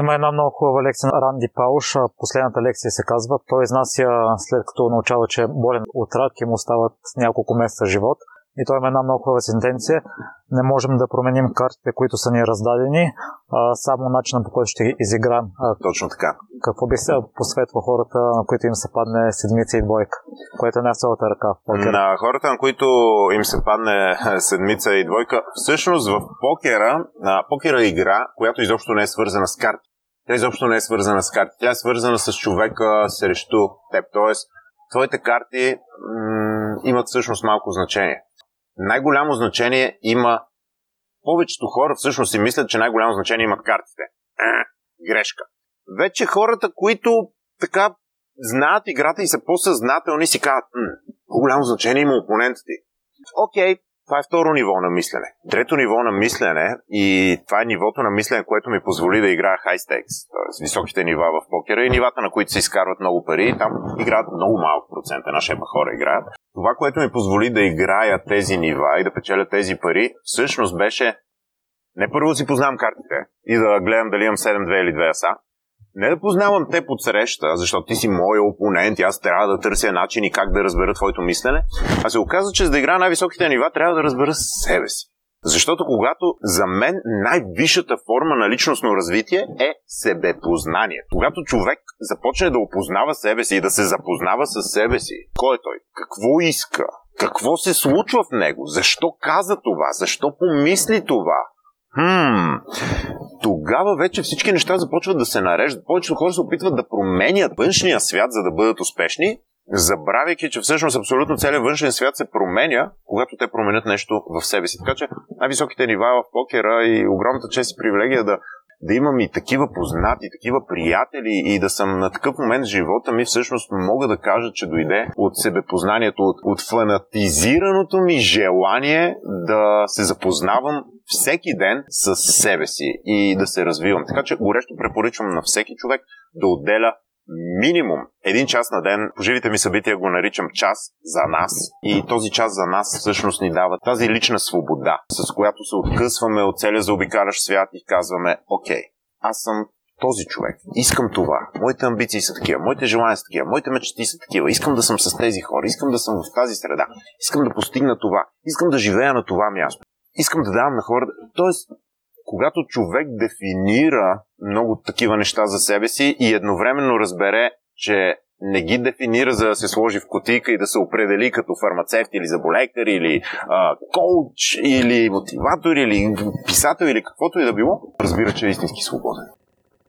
Има една много хубава лекция на Ранди Пауш. Последната лекция се казва. Той изнася след като научава, че е болен от рак и му остават няколко месеца живот. И той има една много хубава сентенция. Не можем да променим картите, които са ни раздадени, а само начинът по който ще ги изиграем. Точно така. Какво би се посветва хората, на които им се падне седмица и двойка, което не е цялата ръка в покера? На хората, на които им се падне седмица и двойка, всъщност в покера, покера е игра, която изобщо не е свързана с карти. Тя изобщо не е свързана с карти. Тя е свързана с човека срещу теб. Тоест, твоите карти м- имат всъщност малко значение най-голямо значение има. Повечето хора всъщност си мислят, че най-голямо значение имат картите. Е, грешка. Вече хората, които така знаят играта и са по-съзнателни, си казват, по-голямо значение има опонентът ти. Окей, това е второ ниво на мислене. Трето ниво на мислене и това е нивото на мислене, което ми позволи да играя high stakes, т.е. високите нива в покера и нивата, на които се изкарват много пари. Там играят много малък процент, на шепа хора играят. Това, което ми позволи да играя тези нива и да печеля тези пари, всъщност беше не първо си познавам картите и да гледам дали имам 7-2 или 2 аса, не да познавам те под среща, защото ти си мой опонент и аз трябва да търся начин и как да разбера твоето мислене, а се оказа, че за да игра най-високите нива трябва да разбера себе си. Защото когато за мен най-висшата форма на личностно развитие е себепознание. Когато човек започне да опознава себе си и да се запознава с себе си, кой е той? Какво иска? Какво се случва в него? Защо каза това? Защо помисли това? Хм, тогава вече всички неща започват да се нареждат. Повечето хора се опитват да променят външния свят, за да бъдат успешни, забравяйки, че всъщност абсолютно целият външен свят се променя, когато те променят нещо в себе си. Така че най-високите нива в покера и огромната чест и привилегия да, да имам и такива познати, такива приятели и да съм на такъв момент в живота ми, всъщност мога да кажа, че дойде от себепознанието, от, от фанатизираното ми желание да се запознавам всеки ден с себе си и да се развивам. Така че горещо препоръчвам на всеки човек да отделя минимум един час на ден. По живите ми събития го наричам час за нас. И този час за нас всъщност ни дава тази лична свобода, с която се откъсваме от целия заобикалящ свят и казваме, окей, аз съм този човек. Искам това. Моите амбиции са такива, моите желания са такива, моите мечти са такива. Искам да съм с тези хора, искам да съм в тази среда, искам да постигна това, искам да живея на това място. Искам да давам на хората. Тоест, когато човек дефинира много такива неща за себе си и едновременно разбере, че не ги дефинира за да се сложи в котика и да се определи като фармацевт или заболекар или а, коуч или мотиватор или писател или каквото и да било, разбира, че е истински свободен.